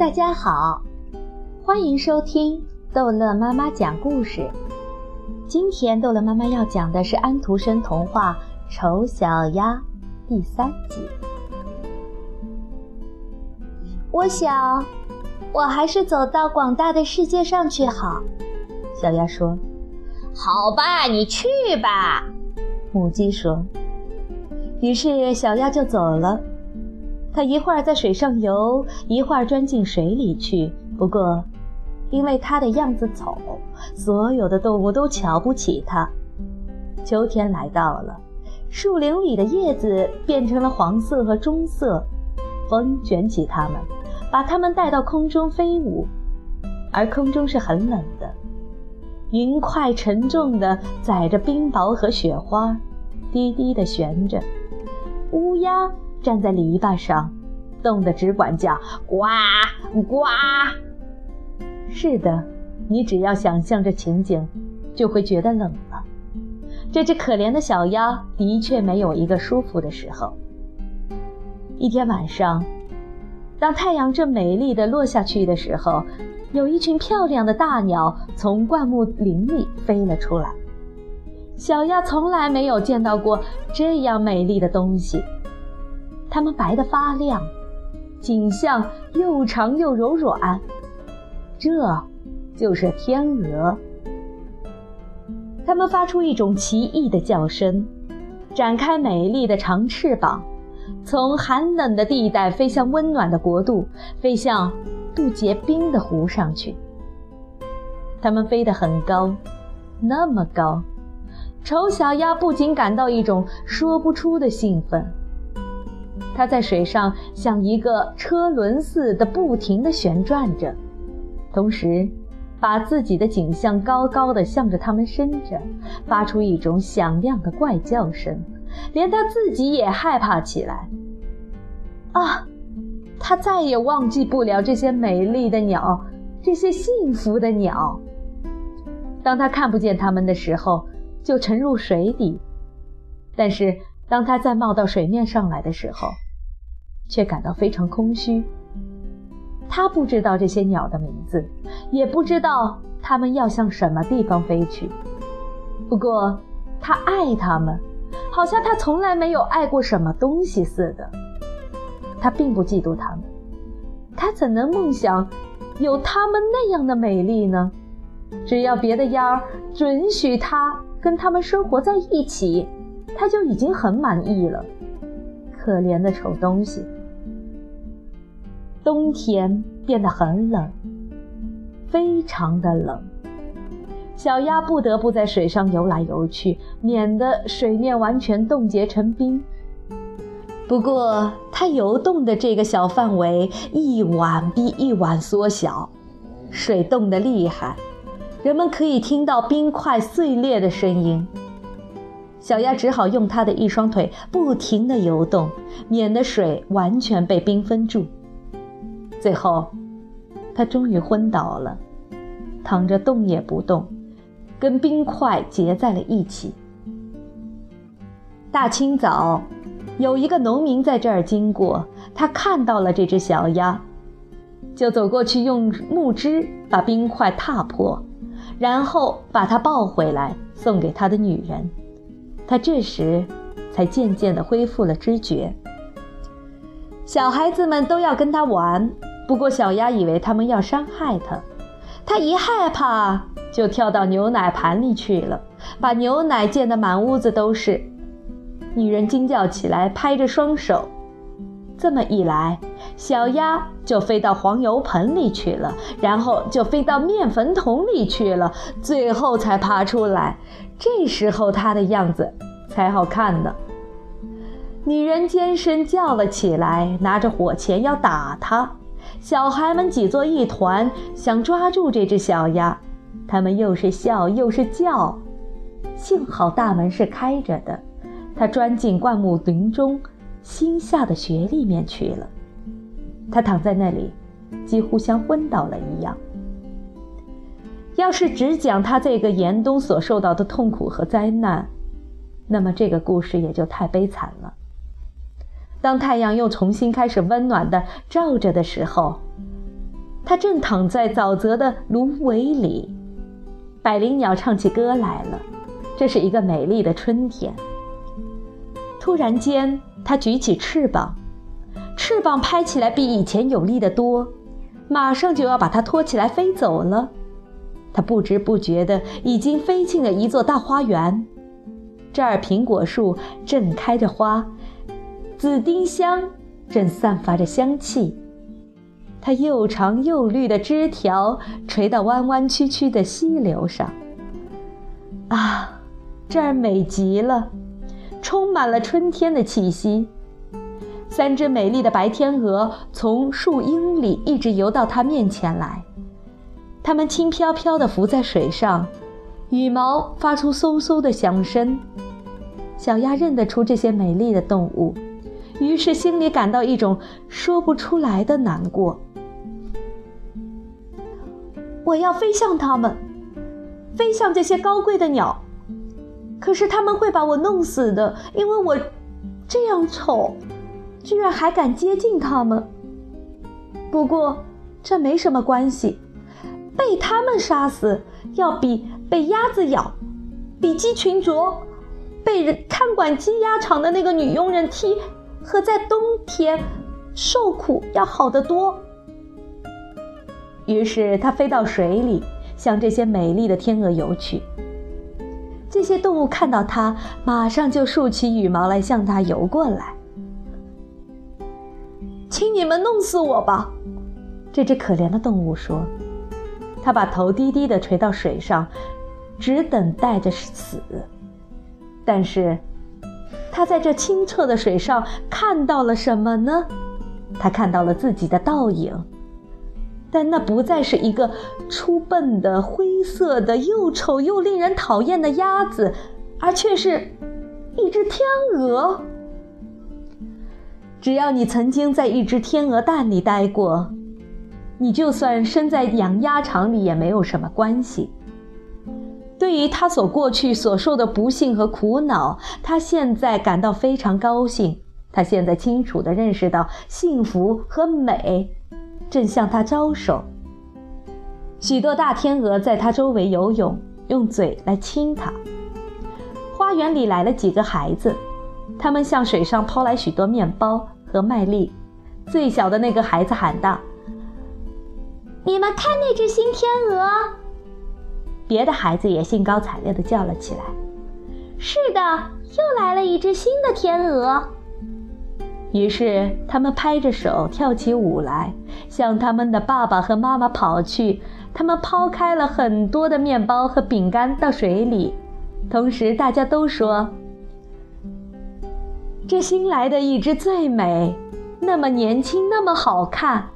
大家好，欢迎收听逗乐妈妈讲故事。今天逗乐妈妈要讲的是安徒生童话《丑小鸭》第三集。我想，我还是走到广大的世界上去好。小鸭说：“好吧，你去吧。”母鸡说。于是小鸭就走了。它一会儿在水上游，一会儿钻进水里去。不过，因为它的样子丑，所有的动物都瞧不起它。秋天来到了，树林里的叶子变成了黄色和棕色，风卷起它们，把它们带到空中飞舞。而空中是很冷的，云块沉重地载着冰雹和雪花，低低地悬着。乌鸦。站在篱笆上，冻得只管叫呱呱。是的，你只要想象这情景，就会觉得冷了。这只可怜的小鸭的确没有一个舒服的时候。一天晚上，当太阳正美丽的落下去的时候，有一群漂亮的大鸟从灌木林里飞了出来。小鸭从来没有见到过这样美丽的东西。它们白得发亮，颈项又长又柔软，这就是天鹅。它们发出一种奇异的叫声，展开美丽的长翅膀，从寒冷的地带飞向温暖的国度，飞向不结冰的湖上去。它们飞得很高，那么高，丑小鸭不禁感到一种说不出的兴奋。它在水上像一个车轮似的不停地旋转着，同时把自己的颈项高高的向着他们伸着，发出一种响亮的怪叫声，连它自己也害怕起来。啊，它再也忘记不了这些美丽的鸟，这些幸福的鸟。当它看不见它们的时候，就沉入水底；但是当它再冒到水面上来的时候，却感到非常空虚。他不知道这些鸟的名字，也不知道它们要向什么地方飞去。不过，他爱它们，好像他从来没有爱过什么东西似的。他并不嫉妒它们，他怎能梦想有它们那样的美丽呢？只要别的鸭儿准许他跟它们生活在一起，他就已经很满意了。可怜的丑东西。冬天变得很冷，非常的冷。小鸭不得不在水上游来游去，免得水面完全冻结成冰。不过，它游动的这个小范围一晚比一晚缩小，水冻得厉害，人们可以听到冰块碎裂的声音。小鸭只好用它的一双腿不停地游动，免得水完全被冰封住。最后，他终于昏倒了，躺着动也不动，跟冰块结在了一起。大清早，有一个农民在这儿经过，他看到了这只小鸭，就走过去用木枝把冰块踏破，然后把它抱回来送给他的女人。他这时才渐渐地恢复了知觉。小孩子们都要跟他玩。不过，小鸭以为他们要伤害它，它一害怕就跳到牛奶盘里去了，把牛奶溅得满屋子都是。女人惊叫起来，拍着双手。这么一来，小鸭就飞到黄油盆里去了，然后就飞到面粉桶里去了，最后才爬出来。这时候，它的样子才好看呢。女人尖声叫了起来，拿着火钳要打它。小孩们挤作一团，想抓住这只小鸭，他们又是笑又是叫。幸好大门是开着的，它钻进灌木林中新下的雪里面去了。它躺在那里，几乎像昏倒了一样。要是只讲他这个严冬所受到的痛苦和灾难，那么这个故事也就太悲惨了。当太阳又重新开始温暖地照着的时候，它正躺在沼泽的芦苇里。百灵鸟唱起歌来了，这是一个美丽的春天。突然间，它举起翅膀，翅膀拍起来比以前有力得多，马上就要把它托起来飞走了。它不知不觉地已经飞进了一座大花园，这儿苹果树正开着花，紫丁香正散发着香气。它又长又绿的枝条垂到弯弯曲曲的溪流上。啊，这儿美极了，充满了春天的气息。三只美丽的白天鹅从树荫里一直游到它面前来，它们轻飘飘地浮在水上，羽毛发出嗖嗖的响声。小鸭认得出这些美丽的动物，于是心里感到一种说不出来的难过。我要飞向它们，飞向这些高贵的鸟。可是他们会把我弄死的，因为我这样丑，居然还敢接近它们。不过这没什么关系，被他们杀死要比被鸭子咬、比鸡群啄、被人看管鸡鸭场的那个女佣人踢和在冬天受苦要好得多。于是，它飞到水里，向这些美丽的天鹅游去。这些动物看到它，马上就竖起羽毛来向它游过来。请你们弄死我吧！这只可怜的动物说。它把头低低地垂到水上，只等待着死。但是，他在这清澈的水上看到了什么呢？他看到了自己的倒影。但那不再是一个粗笨的、灰色的、又丑又令人讨厌的鸭子，而却是一只天鹅。只要你曾经在一只天鹅蛋里待过，你就算生在养鸭场里也没有什么关系。对于他所过去所受的不幸和苦恼，他现在感到非常高兴。他现在清楚地认识到幸福和美。正向他招手，许多大天鹅在他周围游泳，用嘴来亲他。花园里来了几个孩子，他们向水上抛来许多面包和麦粒。最小的那个孩子喊道：“你们看那只新天鹅！”别的孩子也兴高采烈地叫了起来：“是的，又来了一只新的天鹅。”于是，他们拍着手跳起舞来，向他们的爸爸和妈妈跑去。他们抛开了很多的面包和饼干到水里，同时大家都说：“这新来的一只最美，那么年轻，那么好看。”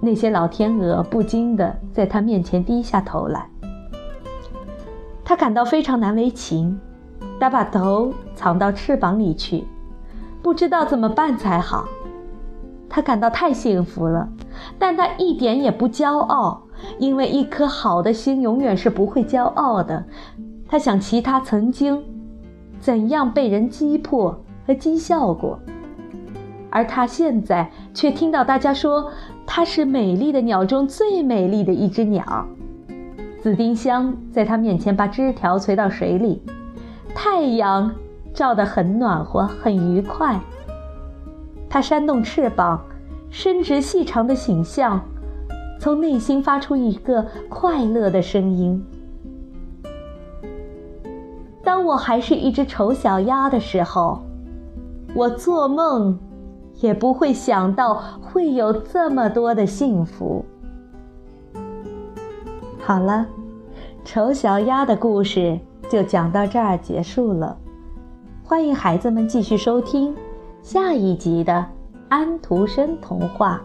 那些老天鹅不禁地在他面前低下头来。他感到非常难为情，他把头藏到翅膀里去。不知道怎么办才好，他感到太幸福了，但他一点也不骄傲，因为一颗好的心永远是不会骄傲的。他想起他曾经怎样被人击破和讥笑过，而他现在却听到大家说他是美丽的鸟中最美丽的一只鸟。紫丁香在他面前把枝条垂到水里，太阳。照得很暖和，很愉快。它扇动翅膀，伸直细长的形象，从内心发出一个快乐的声音。当我还是一只丑小鸭的时候，我做梦也不会想到会有这么多的幸福。好了，丑小鸭的故事就讲到这儿结束了。欢迎孩子们继续收听下一集的《安徒生童话》。